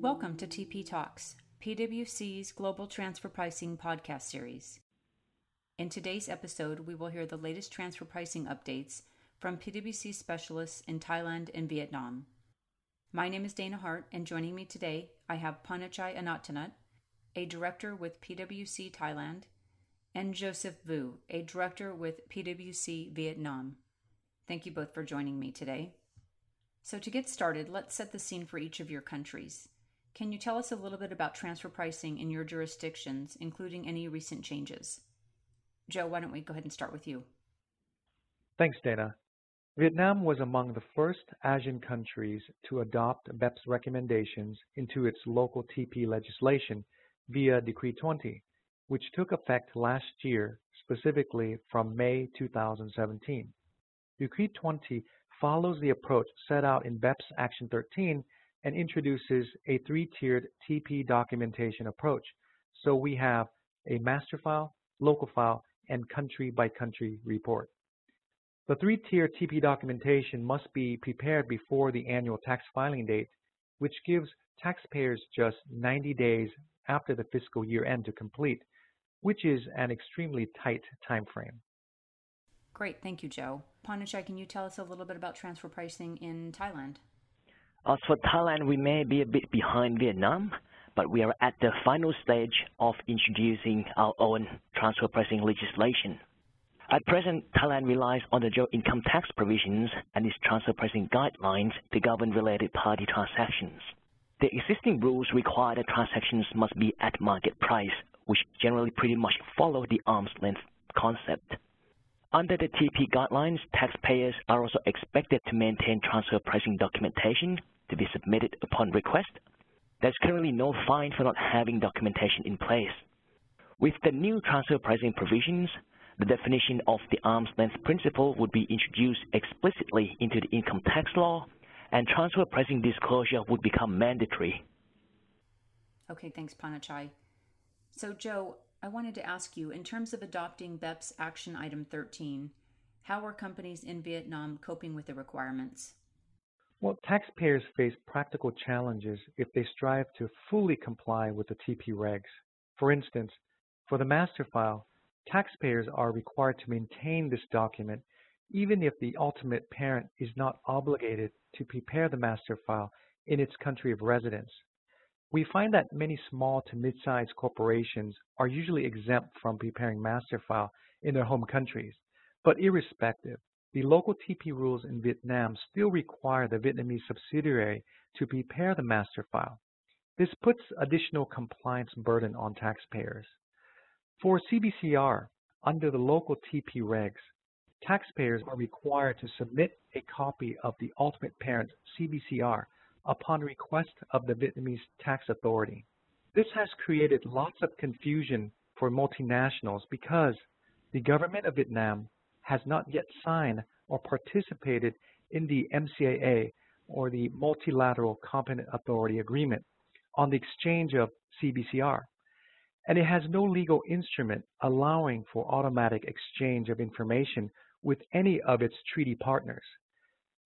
Welcome to TP Talks, PwC's Global Transfer Pricing podcast series. In today's episode, we will hear the latest transfer pricing updates from PwC specialists in Thailand and Vietnam. My name is Dana Hart, and joining me today, I have Panachai Anatanut, a director with PwC Thailand, and Joseph Vu, a director with PwC Vietnam. Thank you both for joining me today. So, to get started, let's set the scene for each of your countries. Can you tell us a little bit about transfer pricing in your jurisdictions, including any recent changes? Joe, why don't we go ahead and start with you? Thanks, Dana. Vietnam was among the first Asian countries to adopt BEPS recommendations into its local TP legislation via Decree 20, which took effect last year, specifically from May 2017. Decree 20 follows the approach set out in BEPS Action 13 and introduces a three-tiered TP documentation approach. So we have a master file, local file, and country-by-country report. The three-tier TP documentation must be prepared before the annual tax filing date, which gives taxpayers just 90 days after the fiscal year end to complete, which is an extremely tight time frame. Great, thank you, Joe. Panachai, can you tell us a little bit about transfer pricing in Thailand? Uh, As for Thailand, we may be a bit behind Vietnam, but we are at the final stage of introducing our own transfer pricing legislation. At present, Thailand relies on the joint income tax provisions and its transfer pricing guidelines to govern related party transactions. The existing rules require that transactions must be at market price, which generally pretty much follow the arm's length concept. Under the TP guidelines, taxpayers are also expected to maintain transfer pricing documentation to be submitted upon request. There's currently no fine for not having documentation in place. With the new transfer pricing provisions, the definition of the arm's length principle would be introduced explicitly into the income tax law, and transfer pricing disclosure would become mandatory. Okay, thanks, Panachai. So, Joe, I wanted to ask you in terms of adopting BEPS Action Item 13, how are companies in Vietnam coping with the requirements? Well, taxpayers face practical challenges if they strive to fully comply with the TP regs. For instance, for the master file, taxpayers are required to maintain this document even if the ultimate parent is not obligated to prepare the master file in its country of residence. We find that many small to mid-sized corporations are usually exempt from preparing master file in their home countries. But irrespective, the local TP rules in Vietnam still require the Vietnamese subsidiary to prepare the master file. This puts additional compliance burden on taxpayers. For CBCR, under the local TP regs, taxpayers are required to submit a copy of the ultimate parent CBCR upon request of the Vietnamese tax authority. This has created lots of confusion for multinationals because the government of Vietnam has not yet signed or participated in the MCAA or the Multilateral Competent Authority Agreement on the exchange of CBCR, and it has no legal instrument allowing for automatic exchange of information with any of its treaty partners.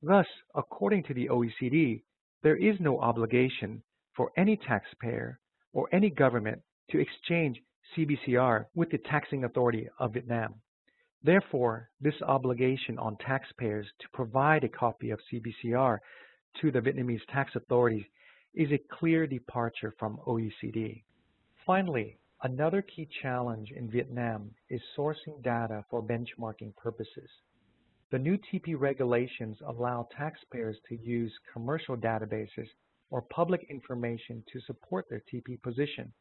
Thus, according to the OECD, there is no obligation for any taxpayer or any government to exchange CBCR with the taxing authority of Vietnam. Therefore, this obligation on taxpayers to provide a copy of CBCR to the Vietnamese tax authorities is a clear departure from OECD. Finally, another key challenge in Vietnam is sourcing data for benchmarking purposes. The new TP regulations allow taxpayers to use commercial databases or public information to support their TP position.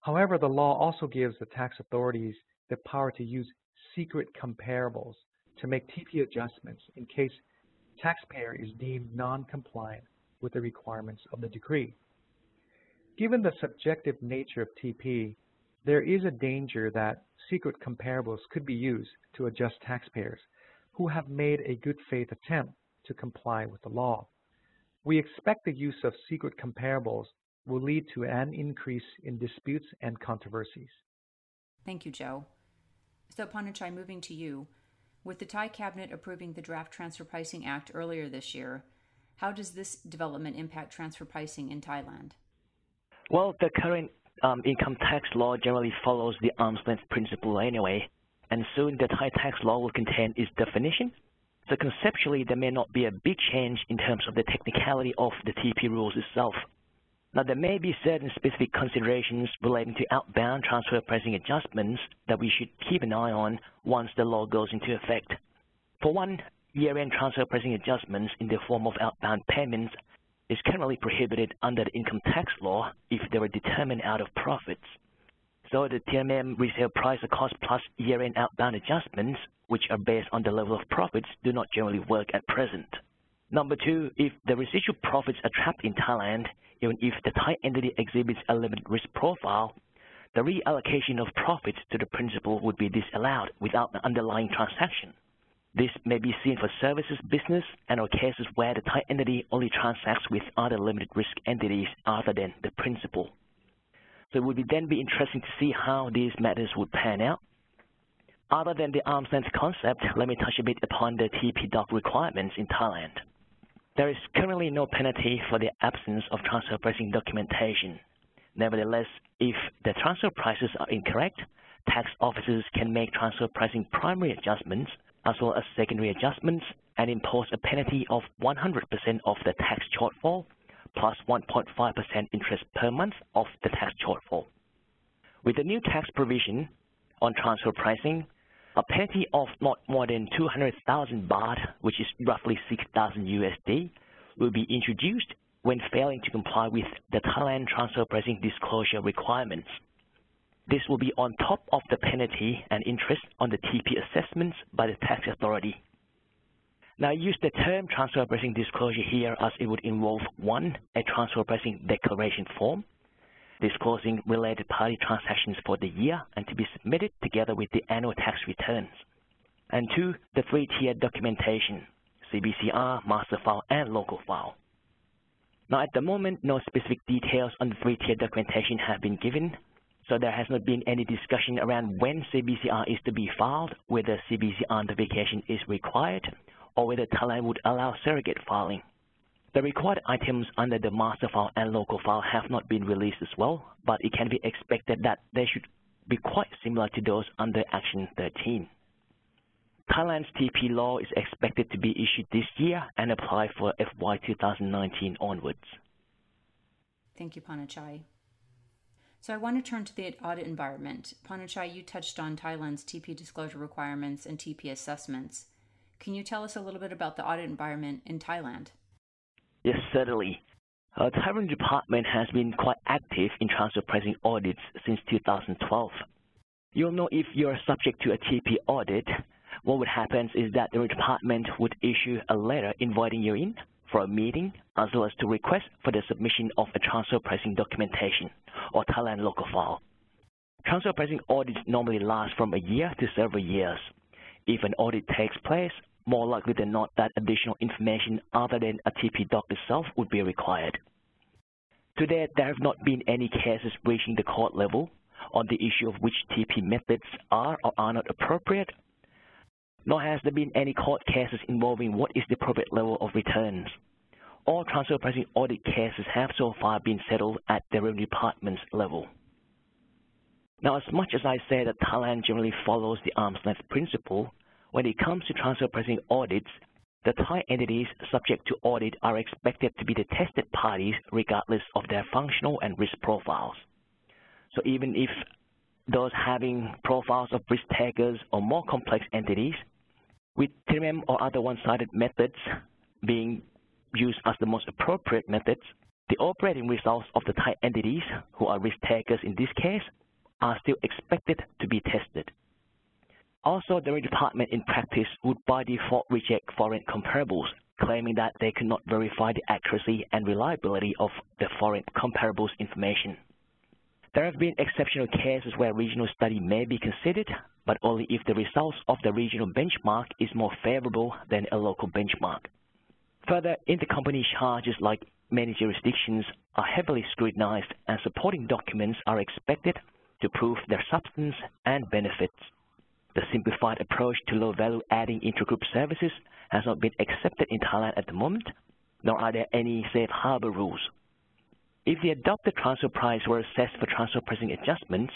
However, the law also gives the tax authorities the power to use secret comparables to make TP adjustments in case taxpayer is deemed non-compliant with the requirements of the decree. Given the subjective nature of TP, there is a danger that secret comparables could be used to adjust taxpayers who have made a good faith attempt to comply with the law. We expect the use of secret comparables will lead to an increase in disputes and controversies. Thank you, Joe. So, Panachai, moving to you. With the Thai cabinet approving the Draft Transfer Pricing Act earlier this year, how does this development impact transfer pricing in Thailand? Well, the current um, income tax law generally follows the arm's length principle anyway, and soon the Thai tax law will contain its definition. So conceptually, there may not be a big change in terms of the technicality of the TP rules itself. Now, there may be certain specific considerations relating to outbound transfer pricing adjustments that we should keep an eye on once the law goes into effect. For one, year-end transfer pricing adjustments in the form of outbound payments is currently prohibited under the income tax law if they were determined out of profits. So the TNMM resale price or cost plus year-end outbound adjustments, which are based on the level of profits, do not generally work at present. Number two, if the residual profits are trapped in Thailand, even if the Thai entity exhibits a limited risk profile, the reallocation of profits to the principal would be disallowed without the underlying transaction. This may be seen for services business and or cases where the Thai entity only transacts with other limited risk entities other than the principal. So it would be then be interesting to see how these matters would pan out. Other than the arm's length concept, let me touch a bit upon the TP doc requirements in Thailand. There is currently no penalty for the absence of transfer pricing documentation. Nevertheless, if the transfer prices are incorrect, tax officers can make transfer pricing primary adjustments as well as secondary adjustments and impose a penalty of 100% of the tax shortfall plus 1.5% interest per month of the tax shortfall. With the new tax provision on transfer pricing, a penalty of not more than 200,000 baht, which is roughly 6,000 USD, will be introduced when failing to comply with the Thailand transfer pricing disclosure requirements. This will be on top of the penalty and interest on the TP assessments by the tax authority. Now, I use the term transfer pricing disclosure here as it would involve, one, a transfer pricing declaration form, disclosing related party transactions for the year and to be submitted together with the annual tax returns. And two, the three-tier documentation, CBCR, master file, and local file. Now, at the moment, no specific details on the three-tier documentation have been given, so there has not been any discussion around when CBCR is to be filed, whether CBCR notification is required, or whether Thailand would allow surrogate filing. The required items under the master file and local file have not been released as well, but it can be expected that they should be quite similar to those under Action 13. Thailand's TP law is expected to be issued this year and apply for FY 2019 onwards. Thank you, Panachai. So I want to turn to the audit environment. Panachai, you touched on Thailand's TP disclosure requirements and TP assessments. Can you tell us a little bit about the audit environment in Thailand? Yes, certainly. Our Taiwan department has been quite active in transfer pricing audits since 2012. You'll know if you're subject to a TP audit, what would happen is that the department would issue a letter inviting you in for a meeting as well as to request for the submission of a transfer pricing documentation or Thailand local file. Transfer pricing audits normally last from a year to several years. If an audit takes place, more likely than not that additional information other than a TP doc itself would be required. To date, there have not been any cases reaching the court level on the issue of which TP methods are or are not appropriate, nor has there been any court cases involving what is the appropriate level of returns. All transfer pricing audit cases have so far been settled at the Revenue Department's level. Now, as much as I say that Thailand generally follows the arm's length principle, when it comes to transfer pricing audits, the Thai entities subject to audit are expected to be the tested parties regardless of their functional and risk profiles. So even if those having profiles of risk takers or more complex entities, with TNMM or other one-sided methods being used as the most appropriate methods, the operating results of the Thai entities, who are risk takers in this case, are still expected to be tested. Also, the department in practice would by default reject foreign comparables, claiming that they could not verify the accuracy and reliability of the foreign comparables information. There have been exceptional cases where regional study may be considered, but only if the results of the regional benchmark is more favorable than a local benchmark. Further, intercompany charges like many jurisdictions are heavily scrutinized and supporting documents are expected to prove their substance and benefits. The simplified approach to low-value adding intergroup services has not been accepted in Thailand at the moment, nor are there any safe harbor rules. If the adopted transfer price were assessed for transfer pricing adjustments,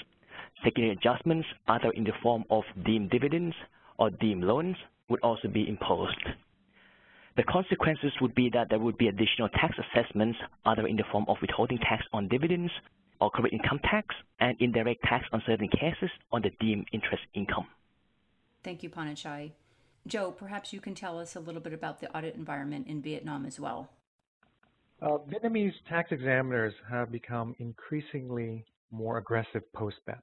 secondary adjustments either in the form of deemed dividends or deemed loans would also be imposed. The consequences would be that there would be additional tax assessments either in the form of withholding tax on dividends or corporate income tax and indirect tax on certain cases on the deemed interest income. Thank you, Panachai. Joe, perhaps you can tell us a little bit about the audit environment in Vietnam as well. Uh, Vietnamese tax examiners have become increasingly more aggressive post-BEPS.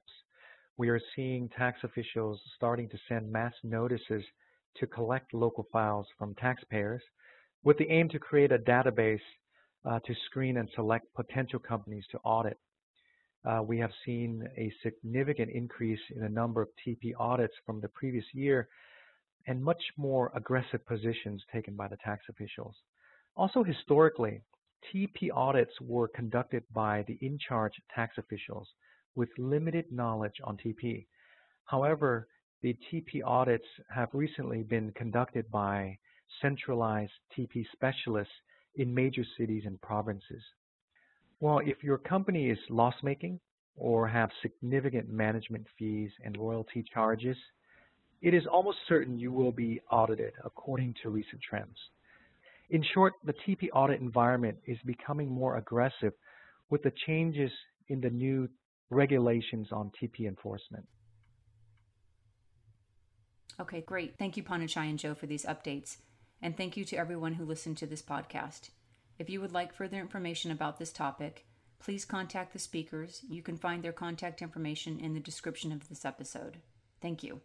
We are seeing tax officials starting to send mass notices to collect local files from taxpayers with the aim to create a database uh, to screen and select potential companies to audit. Uh, we have seen a significant increase in the number of TP audits from the previous year and much more aggressive positions taken by the tax officials. Also historically, TP audits were conducted by the in-charge tax officials with limited knowledge on TP. However, the TP audits have recently been conducted by centralized TP specialists in major cities and provinces. Well, if your company is loss-making or have significant management fees and royalty charges, it is almost certain you will be audited according to recent trends. In short, the TP audit environment is becoming more aggressive with the changes in the new regulations on TP enforcement. Okay, great. Thank you, Panachai and Joe, for these updates. And thank you to everyone who listened to this podcast. If you would like further information about this topic, please contact the speakers. You can find their contact information in the description of this episode. Thank you.